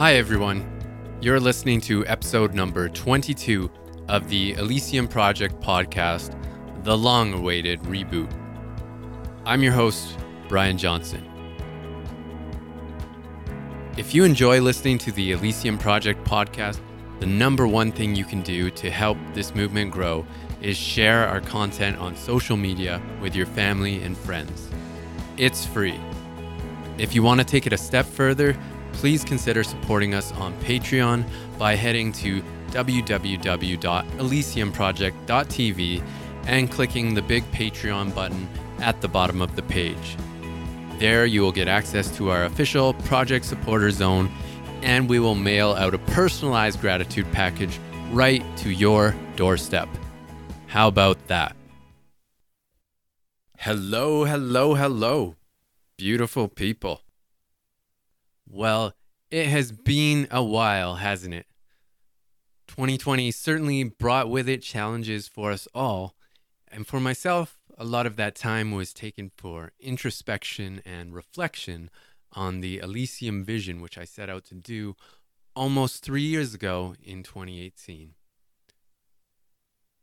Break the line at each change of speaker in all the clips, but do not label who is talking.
Hi, everyone. You're listening to episode number 22 of the Elysium Project podcast, the long awaited reboot. I'm your host, Brian Johnson. If you enjoy listening to the Elysium Project podcast, the number one thing you can do to help this movement grow is share our content on social media with your family and friends. It's free. If you want to take it a step further, please consider supporting us on Patreon by heading to www.elysiumproject.tv and clicking the big Patreon button at the bottom of the page. There, you will get access to our official Project Supporter Zone, and we will mail out a personalized gratitude package right to your doorstep. How about that? Hello, hello, hello, beautiful people. Well, it has been a while, hasn't it? 2020 certainly brought with it challenges for us all. And for myself, a lot of that time was taken for introspection and reflection on the Elysium vision, which I set out to do almost three years ago in 2018.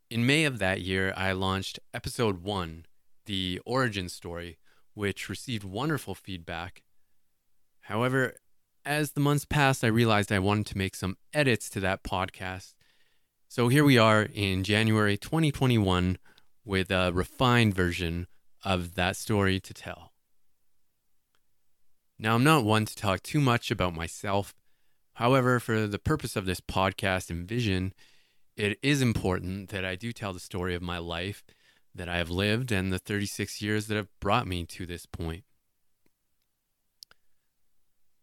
In May of that year, I launched episode one, the origin story, which received wonderful feedback However, as the months passed, I realized I wanted to make some edits to that podcast. So here we are in January 2021 with a refined version of that story to tell. Now, I'm not one to talk too much about myself. However, for the purpose of this podcast and vision, it is important that I do tell the story of my life that I have lived and the 36 years that have brought me to this point.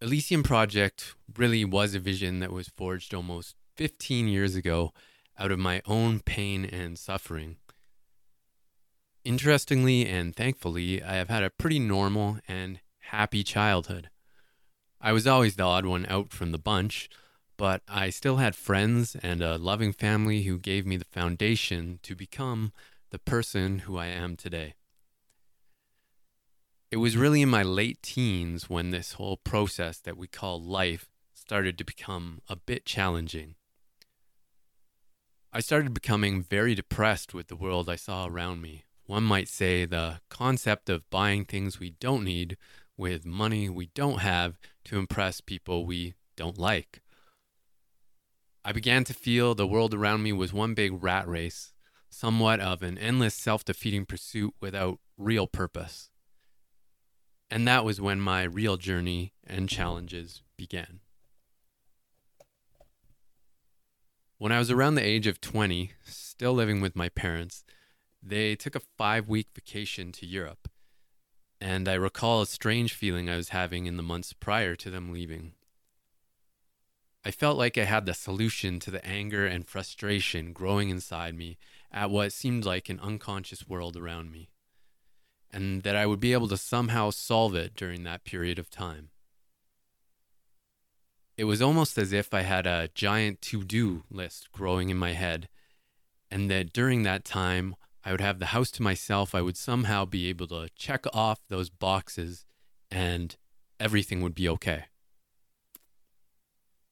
Elysium Project really was a vision that was forged almost 15 years ago out of my own pain and suffering. Interestingly and thankfully, I have had a pretty normal and happy childhood. I was always the odd one out from the bunch, but I still had friends and a loving family who gave me the foundation to become the person who I am today it was really in my late teens when this whole process that we call life started to become a bit challenging. I started becoming very depressed with the world I saw around me. One might say the concept of buying things we don't need with money we don't have to impress people we don't like. I began to feel the world around me was one big rat race, somewhat of an endless self defeating pursuit without real purpose. And that was when my real journey and challenges began. When I was around the age of 20, still living with my parents, they took a five week vacation to Europe. And I recall a strange feeling I was having in the months prior to them leaving. I felt like I had the solution to the anger and frustration growing inside me at what seemed like an unconscious world around me and that I would be able to somehow solve it during that period of time. It was almost as if I had a giant to do list growing in my head, and that during that time, I would have the house to myself. I would somehow be able to check off those boxes and everything would be okay.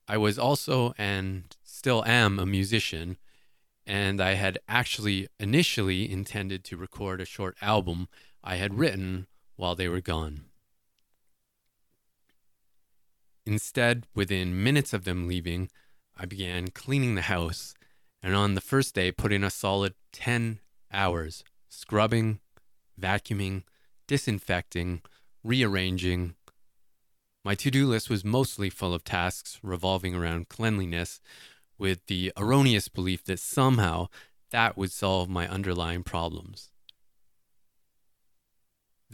I was also and still am a musician, and I had actually initially intended to record a short album I had written while they were gone. Instead, within minutes of them leaving, I began cleaning the house, and on the first day, put in a solid 10 hours scrubbing, vacuuming, disinfecting, rearranging. My to do list was mostly full of tasks revolving around cleanliness, with the erroneous belief that somehow that would solve my underlying problems.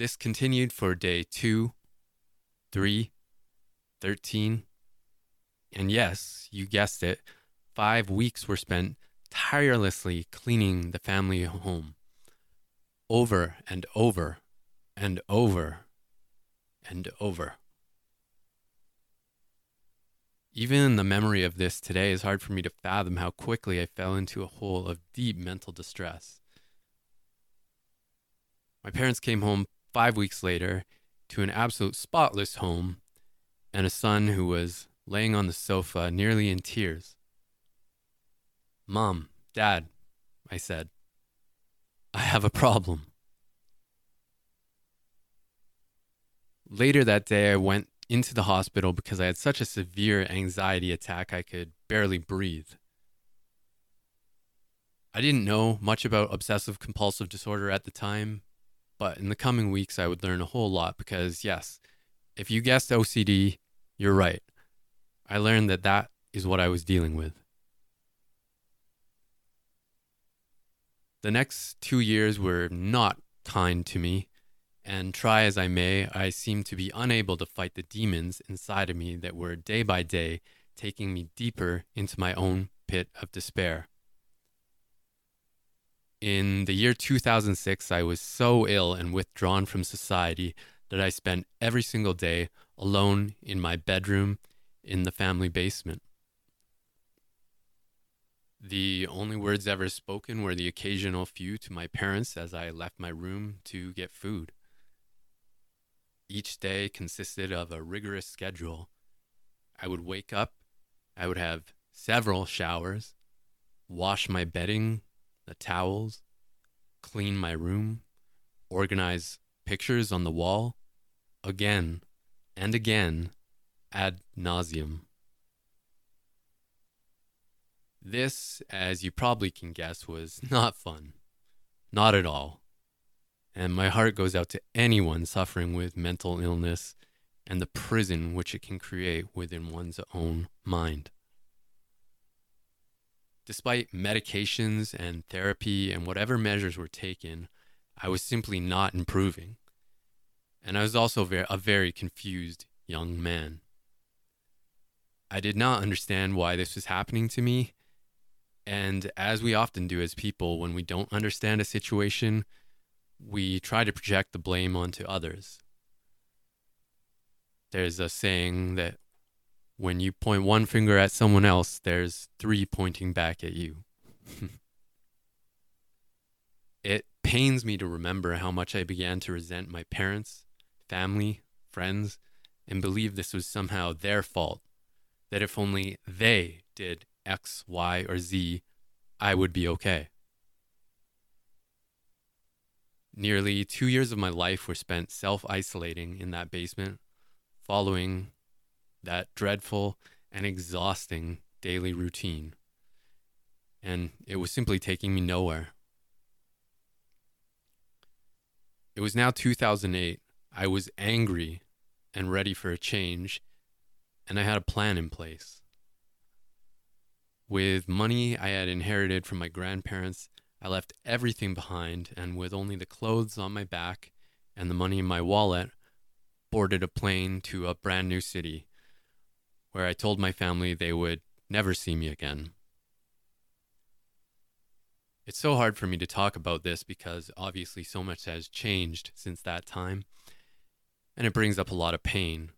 This continued for day two, three, 13. And yes, you guessed it, five weeks were spent tirelessly cleaning the family home over and over and over and over. Even the memory of this today is hard for me to fathom how quickly I fell into a hole of deep mental distress. My parents came home five weeks later to an absolute spotless home and a son who was laying on the sofa, nearly in tears. Mom, Dad, I said, I have a problem. Later that day, I went into the hospital because I had such a severe anxiety attack I could barely breathe. I didn't know much about obsessive compulsive disorder at the time, but in the coming weeks, I would learn a whole lot because, yes, if you guessed OCD, you're right. I learned that that is what I was dealing with. The next two years were not kind to me, and try as I may, I seemed to be unable to fight the demons inside of me that were day by day taking me deeper into my own pit of despair. In the year 2006, I was so ill and withdrawn from society that I spent every single day alone in my bedroom in the family basement. The only words ever spoken were the occasional few to my parents as I left my room to get food. Each day consisted of a rigorous schedule. I would wake up, I would have several showers, wash my bedding, the towels, clean my room, organize pictures on the wall, again and again ad nauseum. This, as you probably can guess, was not fun. Not at all. And my heart goes out to anyone suffering with mental illness and the prison which it can create within one's own mind. Despite medications and therapy and whatever measures were taken, I was simply not improving. And I was also a very confused young man. I did not understand why this was happening to me. And as we often do as people, when we don't understand a situation, we try to project the blame onto others. There's a saying that when you point one finger at someone else, there's three pointing back at you. it pains me to remember how much I began to resent my parents, family, friends, and believe this was somehow their fault. That if only they did X, Y, or Z, I would be okay. Nearly two years of my life were spent self isolating in that basement, following that dreadful and exhausting daily routine. And it was simply taking me nowhere. It was now 2008. I was angry and ready for a change, and I had a plan in place. With money I had inherited from my grandparents, I left everything behind, and with only the clothes on my back and the money in my wallet, boarded a plane to a brand new city where I told my family they would never see me again. It's so hard for me to talk about this because obviously so much has changed since that time. And it brings up a lot of pain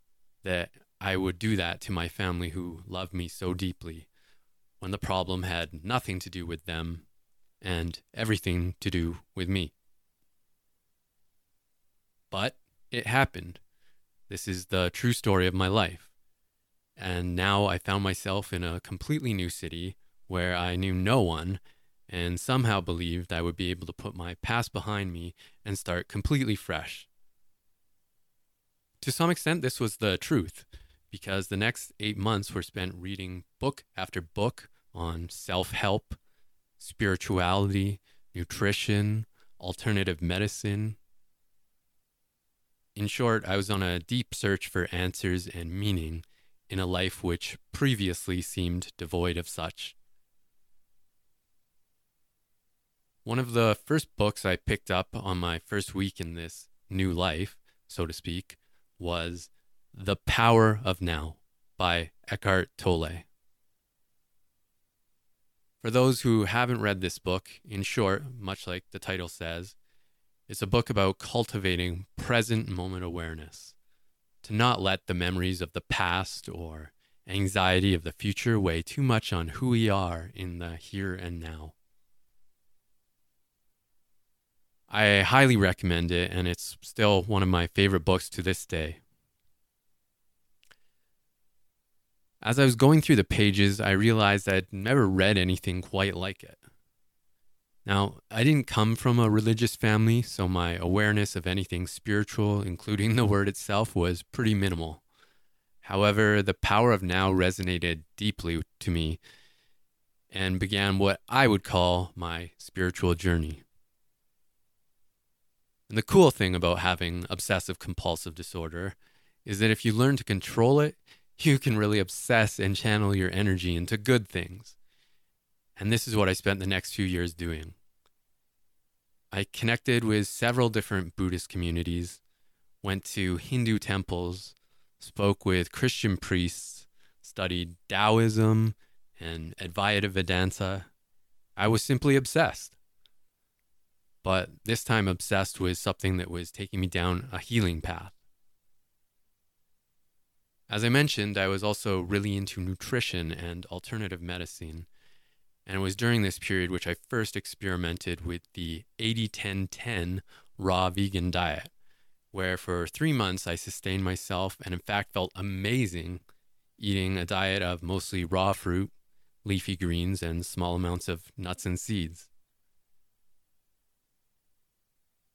that I would do that to my family who loved me so deeply when the problem had nothing to do with them and everything to do with me. But it happened. This is the true story of my life. And now I found myself in a completely new city where I knew no one and somehow believed I would be able to put my past behind me and start completely fresh. To some extent, this was the truth because the next eight months were spent reading book after book on self help, spirituality, nutrition, alternative medicine. In short, I was on a deep search for answers and meaning in a life which previously seemed devoid of such. One of the first books I picked up on my first week in this new life, so to speak, was The Power of Now by Eckhart Tolle. For those who haven't read this book, in short, much like the title says, it's a book about cultivating present moment awareness to not let the memories of the past or anxiety of the future weigh too much on who we are in the here and now. I highly recommend it, and it's still one of my favorite books to this day. As I was going through the pages, I realized I'd never read anything quite like it. Now, I didn't come from a religious family, so my awareness of anything spiritual, including the word itself, was pretty minimal. However, the power of now resonated deeply to me and began what I would call my spiritual journey. And the cool thing about having obsessive compulsive disorder is that if you learn to control it, you can really obsess and channel your energy into good things. And this is what I spent the next few years doing. I connected with several different Buddhist communities, went to Hindu temples, spoke with Christian priests, studied Taoism and Advaita Vedanta. I was simply obsessed. But this time, obsessed with something that was taking me down a healing path. As I mentioned, I was also really into nutrition and alternative medicine. And it was during this period which I first experimented with the 80 10 10 raw vegan diet, where for three months I sustained myself and, in fact, felt amazing eating a diet of mostly raw fruit, leafy greens, and small amounts of nuts and seeds.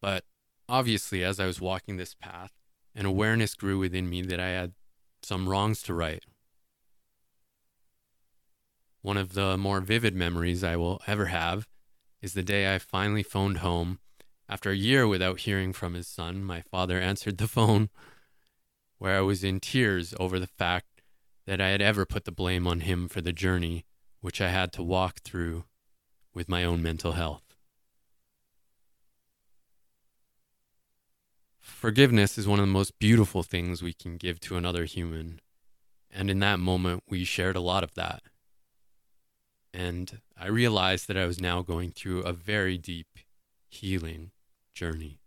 But obviously, as I was walking this path, an awareness grew within me that I had some wrongs to right. One of the more vivid memories I will ever have is the day I finally phoned home. After a year without hearing from his son, my father answered the phone, where I was in tears over the fact that I had ever put the blame on him for the journey which I had to walk through with my own mental health. Forgiveness is one of the most beautiful things we can give to another human. And in that moment, we shared a lot of that. And I realized that I was now going through a very deep healing journey.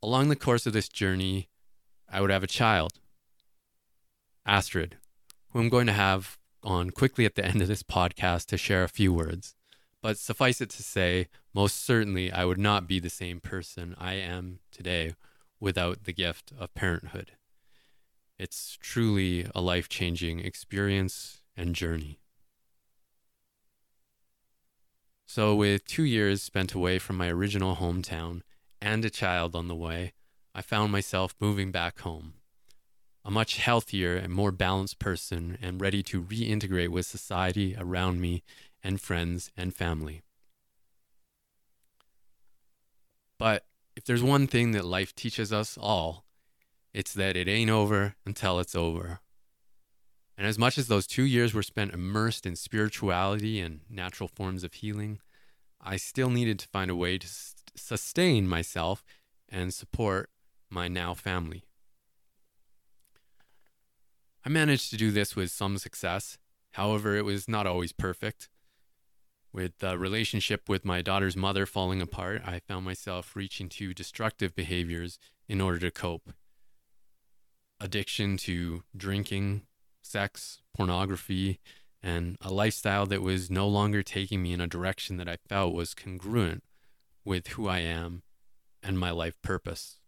Along the course of this journey, I would have a child, Astrid, who I'm going to have on quickly at the end of this podcast to share a few words. But suffice it to say, most certainly I would not be the same person I am today without the gift of parenthood. It's truly a life changing experience and journey. So, with two years spent away from my original hometown and a child on the way, I found myself moving back home. A much healthier and more balanced person and ready to reintegrate with society around me and friends and family. But if there's one thing that life teaches us all, it's that it ain't over until it's over. And as much as those two years were spent immersed in spirituality and natural forms of healing, I still needed to find a way to sustain myself and support my now family. I managed to do this with some success. However, it was not always perfect. With the relationship with my daughter's mother falling apart, I found myself reaching to destructive behaviors in order to cope. Addiction to drinking, sex, pornography, and a lifestyle that was no longer taking me in a direction that I felt was congruent with who I am and my life purpose.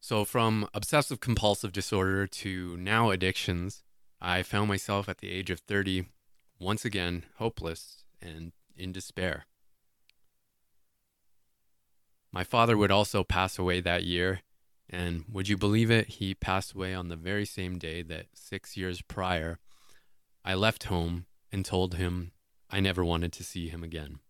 So, from obsessive compulsive disorder to now addictions, I found myself at the age of 30 once again hopeless and in despair. My father would also pass away that year, and would you believe it? He passed away on the very same day that six years prior, I left home and told him I never wanted to see him again.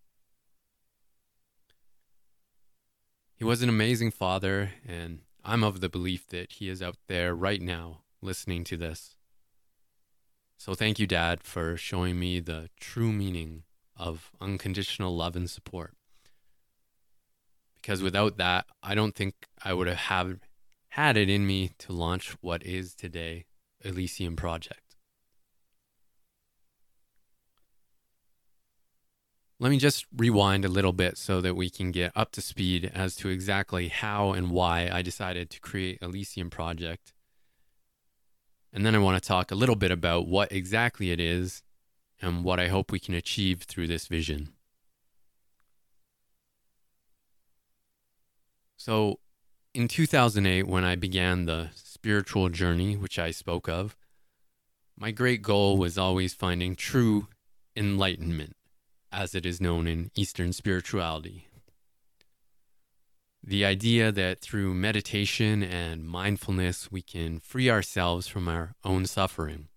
He was an amazing father, and I'm of the belief that he is out there right now listening to this. So thank you, Dad, for showing me the true meaning of unconditional love and support. Because without that, I don't think I would have had it in me to launch what is today Elysium Project. Let me just rewind a little bit so that we can get up to speed as to exactly how and why I decided to create Elysium Project and then I want to talk a little bit about what exactly it is and what I hope we can achieve through this vision. So, in 2008, when I began the spiritual journey, which I spoke of, my great goal was always finding true enlightenment, as it is known in Eastern spirituality. The idea that through meditation and mindfulness, we can free ourselves from our own suffering.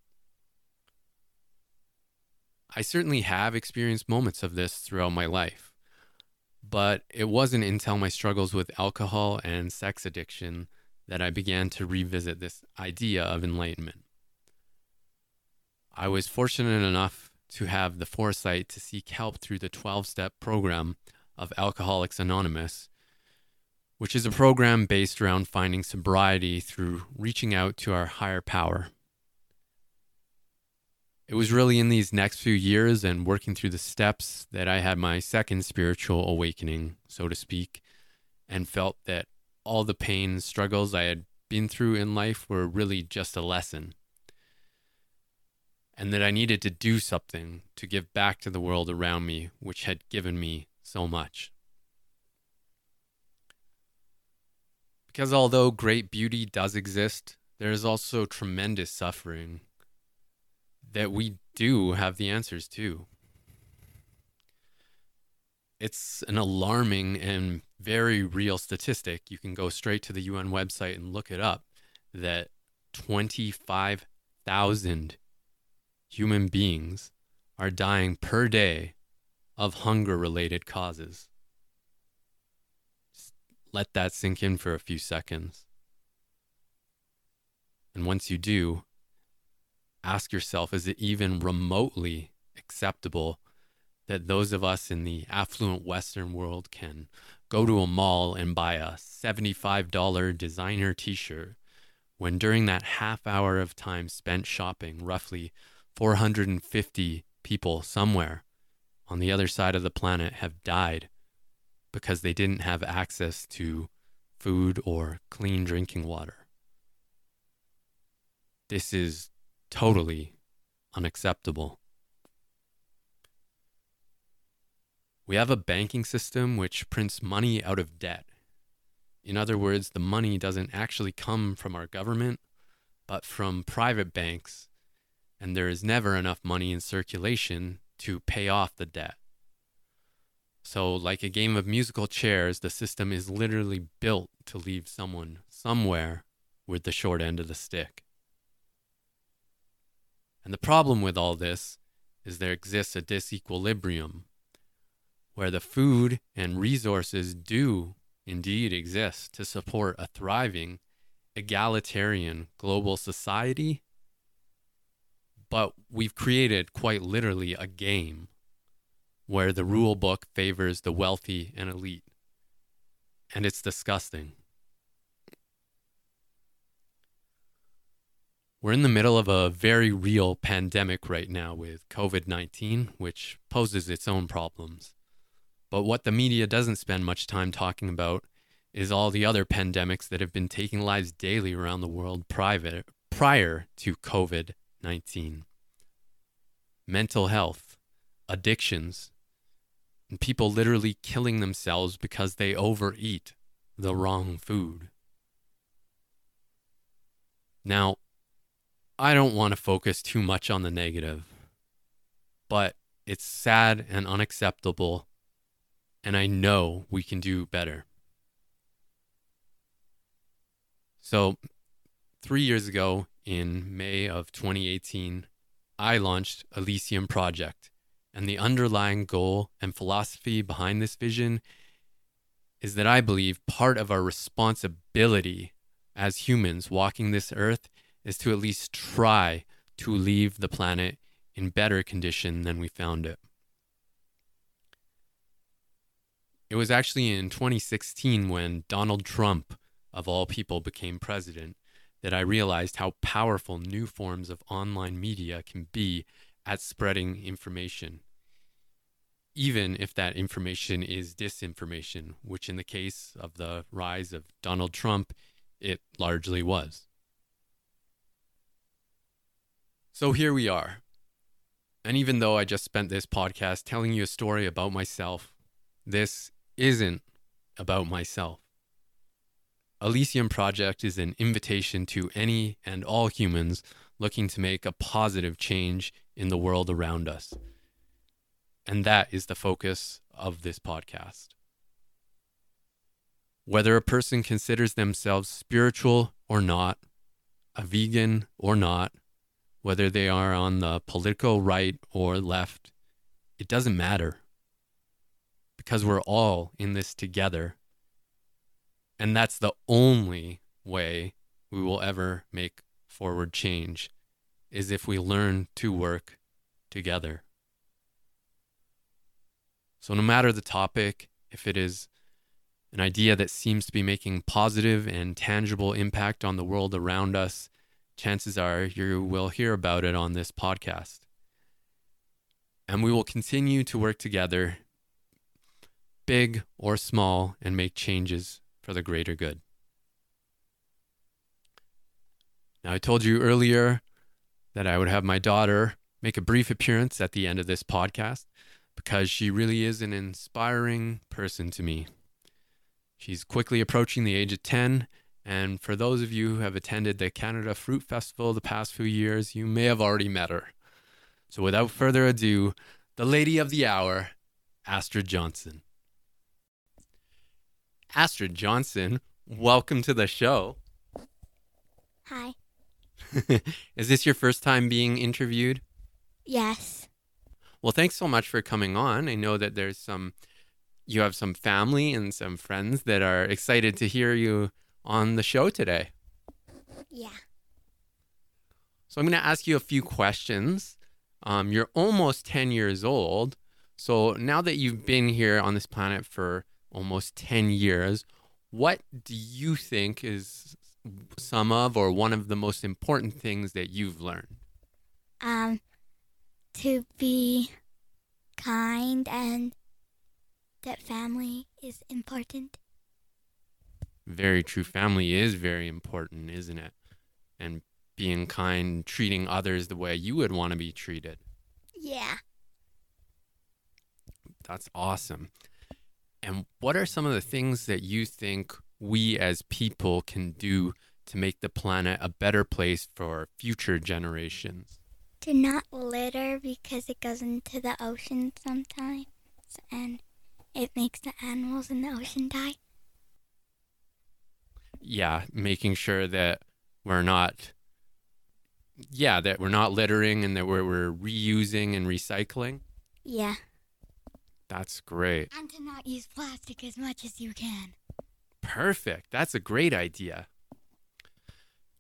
I certainly have experienced moments of this throughout my life, but it wasn't until my struggles with alcohol and sex addiction that I began to revisit this idea of enlightenment. I was fortunate enough to have the foresight to seek help through the 12 step program of Alcoholics Anonymous which is a program based around finding sobriety through reaching out to our higher power. It was really in these next few years and working through the steps that I had my second spiritual awakening, so to speak, and felt that all the pain struggles I had been through in life were really just a lesson. And that I needed to do something to give back to the world around me, which had given me so much. Because although great beauty does exist, there is also tremendous suffering that we do have the answers to. It's an alarming and very real statistic. You can go straight to the UN website and look it up that 25,000 human beings are dying per day of hunger related causes. Let that sink in for a few seconds. And once you do, ask yourself is it even remotely acceptable that those of us in the affluent Western world can go to a mall and buy a $75 designer t shirt when during that half hour of time spent shopping, roughly 450 people somewhere on the other side of the planet have died because they didn't have access to food or clean drinking water. This is totally unacceptable. We have a banking system which prints money out of debt. In other words, the money doesn't actually come from our government, but from private banks, and there is never enough money in circulation to pay off the debt. So, like a game of musical chairs, the system is literally built to leave someone somewhere with the short end of the stick. And the problem with all this is there exists a disequilibrium where the food and resources do indeed exist to support a thriving, egalitarian global society. But we've created quite literally a game where the rule book favors the wealthy and elite. And it's disgusting. We're in the middle of a very real pandemic right now with COVID 19, which poses its own problems. But what the media doesn't spend much time talking about is all the other pandemics that have been taking lives daily around the world private, prior to COVID 19. Mental health, addictions, and people literally killing themselves because they overeat the wrong food. Now, I don't want to focus too much on the negative, but it's sad and unacceptable, and I know we can do better. So, three years ago, in May of 2018, I launched Elysium Project and the underlying goal and philosophy behind this vision is that I believe part of our responsibility as humans walking this earth is to at least try to leave the planet in better condition than we found it. It was actually in 2016 when Donald Trump, of all people, became president that I realized how powerful new forms of online media can be at spreading information, even if that information is disinformation, which in the case of the rise of Donald Trump, it largely was. So here we are. And even though I just spent this podcast telling you a story about myself, this isn't about myself. Elysium Project is an invitation to any and all humans looking to make a positive change in the world around us. And that is the focus of this podcast. Whether a person considers themselves spiritual or not, a vegan or not, whether they are on the political right or left, it doesn't matter because we're all in this together. And that's the only way we will ever make forward change is if we learn to work together. So, no matter the topic, if it is an idea that seems to be making positive and tangible impact on the world around us, chances are you will hear about it on this podcast. And we will continue to work together, big or small, and make changes for the greater good. Now, I told you earlier that I would have my daughter make a brief appearance at the end of this podcast because she really is an inspiring person to me. She's quickly approaching the age of 10. And for those of you who have attended the Canada Fruit Festival the past few years, you may have already met her. So without further ado, the lady of the hour, Astrid Johnson. Astrid Johnson, welcome to the show.
Hi.
Is this your first time being interviewed?
Yes.
Well, thanks so much for coming on. I know that there's some you have some family and some friends that are excited to hear you on the show today.
Yeah.
So I'm going to ask you a few questions. Um, you're almost 10 years old. So now that you've been here on this planet for almost 10 years, what do you think is some of or one of the most important things that you've learned?
Um, to be kind and that family is important.
Very true. Family is very important, isn't it? And being kind, treating others the way you would want to be treated.
Yeah.
That's awesome. And what are some of the things that you think we as people can do to make the planet a better place for future generations?
To not litter because it goes into the ocean sometimes and it makes the animals in the ocean die.
Yeah, making sure that we're not yeah, that we're not littering and that we're, we're reusing and recycling.
Yeah.
That's great.
And to not use plastic as much as you can.
Perfect. That's a great idea.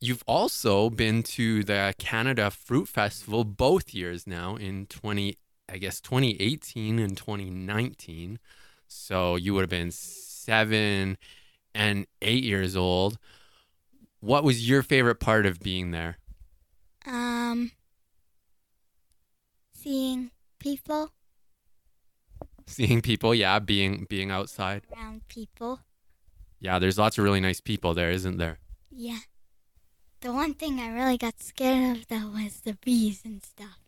You've also been to the Canada Fruit Festival both years now in 20 I guess 2018 and 2019. So you would have been 7 and 8 years old. What was your favorite part of being there?
Um, seeing people
Seeing people, yeah, being being outside.
around people.
Yeah, there's lots of really nice people there, isn't there?
Yeah. The one thing I really got scared of though was the bees and stuff.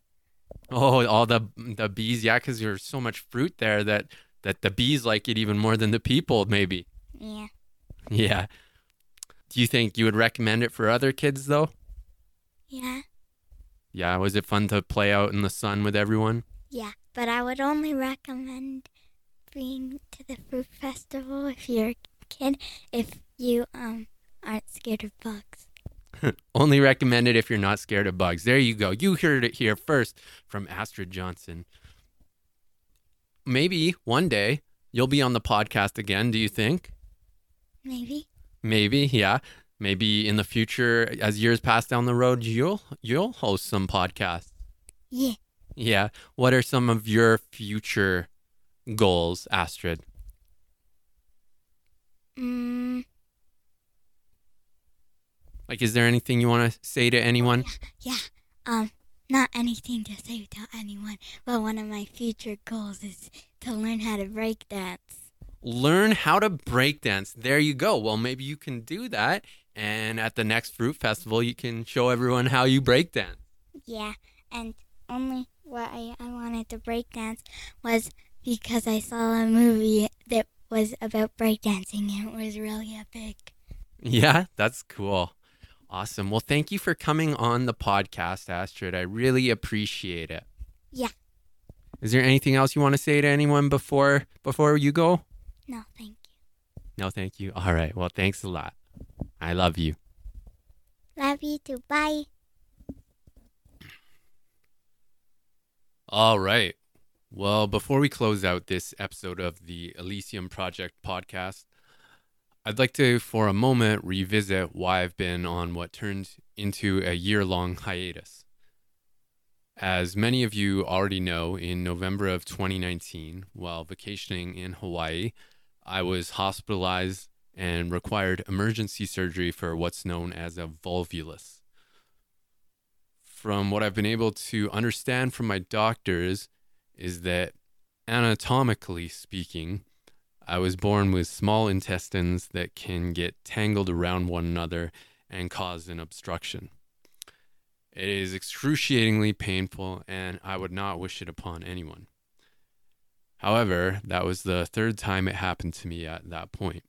Oh, all the the bees, yeah, because there's so much fruit there that that the bees like it even more than the people, maybe.
Yeah.
Yeah. Do you think you would recommend it for other kids though?
Yeah.
Yeah, was it fun to play out in the sun with everyone?
Yeah. But I would only recommend being to the fruit festival if you're a kid if you um aren't scared of bugs.
Only recommend it if you're not scared of bugs. There you go. You heard it here first from Astrid Johnson. Maybe one day you'll be on the podcast again, do you think?
Maybe.
Maybe, yeah. Maybe in the future as years pass down the road, you'll you'll host some podcasts.
Yeah.
Yeah. What are some of your future goals, Astrid?
Mm,
Like is there anything you want to say to anyone?
yeah. Um, not anything to say to anyone, but one of my future goals is to learn how to break dance.
Learn how to breakdance. There you go. Well, maybe you can do that. And at the next fruit festival, you can show everyone how you breakdance.
Yeah, and only why I wanted to break dance was because I saw a movie that was about breakdancing and it was really epic.
Yeah, that's cool. Awesome. Well, thank you for coming on the podcast, Astrid. I really appreciate it.
Yeah.
Is there anything else you want to say to anyone before before you go?
No, thank you.
No, thank you. All right. Well, thanks a lot. I love you.
Love you too. Bye.
All right. Well, before we close out this episode of the Elysium Project podcast, I'd like to, for a moment, revisit why I've been on what turned into a year long hiatus. As many of you already know, in November of 2019, while vacationing in Hawaii, I was hospitalized and required emergency surgery for what's known as a volvulus. From what I've been able to understand from my doctors, is that anatomically speaking, I was born with small intestines that can get tangled around one another and cause an obstruction. It is excruciatingly painful, and I would not wish it upon anyone. However, that was the third time it happened to me at that point.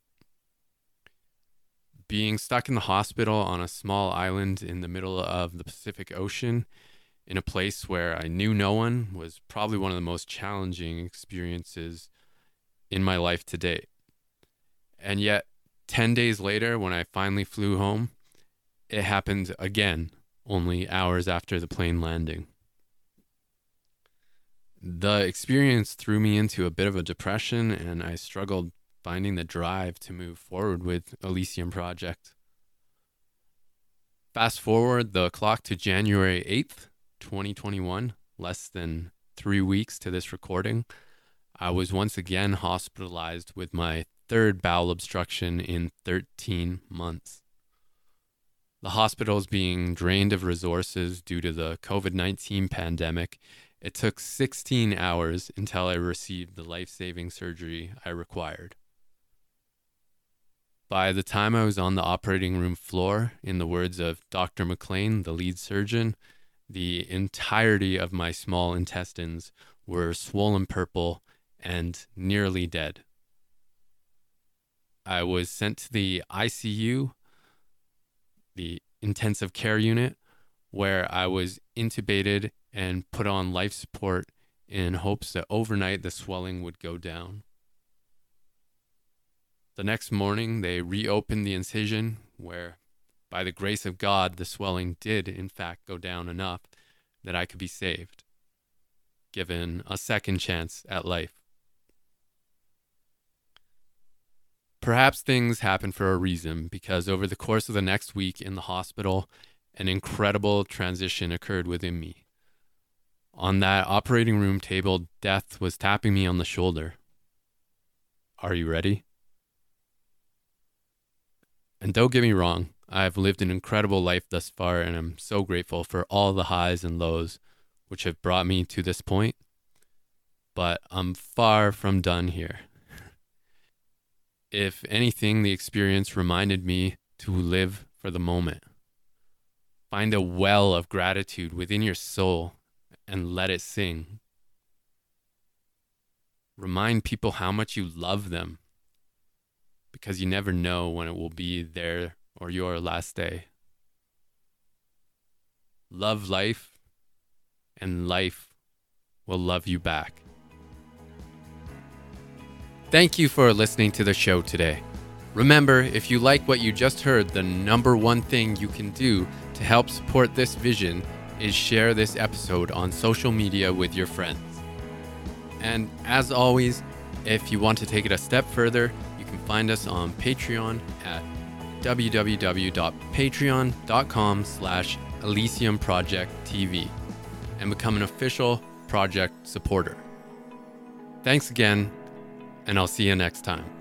Being stuck in the hospital on a small island in the middle of the Pacific Ocean in a place where I knew no one was probably one of the most challenging experiences in my life to date. And yet, 10 days later, when I finally flew home, it happened again, only hours after the plane landing. The experience threw me into a bit of a depression, and I struggled finding the drive to move forward with Elysium Project. Fast forward the clock to January 8th, 2021, less than three weeks to this recording, I was once again hospitalized with my third bowel obstruction in 13 months. The hospital is being drained of resources due to the COVID 19 pandemic. It took 16 hours until I received the life saving surgery I required. By the time I was on the operating room floor, in the words of Dr. McLean, the lead surgeon, the entirety of my small intestines were swollen purple and nearly dead. I was sent to the ICU, the intensive care unit, where I was intubated and put on life support in hopes that overnight the swelling would go down. The next morning, they reopened the incision where by the grace of God, the swelling did, in fact, go down enough that I could be saved, given a second chance at life. Perhaps things happened for a reason because over the course of the next week in the hospital, an incredible transition occurred within me. On that operating room table, death was tapping me on the shoulder. Are you ready? And don't get me wrong, I've lived an incredible life thus far, and I'm so grateful for all the highs and lows which have brought me to this point. But I'm far from done here. if anything, the experience reminded me to live for the moment. Find a well of gratitude within your soul and let it sing. Remind people how much you love them because you never know when it will be their or your last day. Love life, and life will love you back. Thank you for listening to the show today. Remember, if you like what you just heard, the number one thing you can do to help support this vision is share this episode on social media with your friends. And as always, if you want to take it a step further, you can find us on Patreon at www.patreon.com slash Elysium Project TV and become an official project supporter. Thanks again, and I'll see you next time.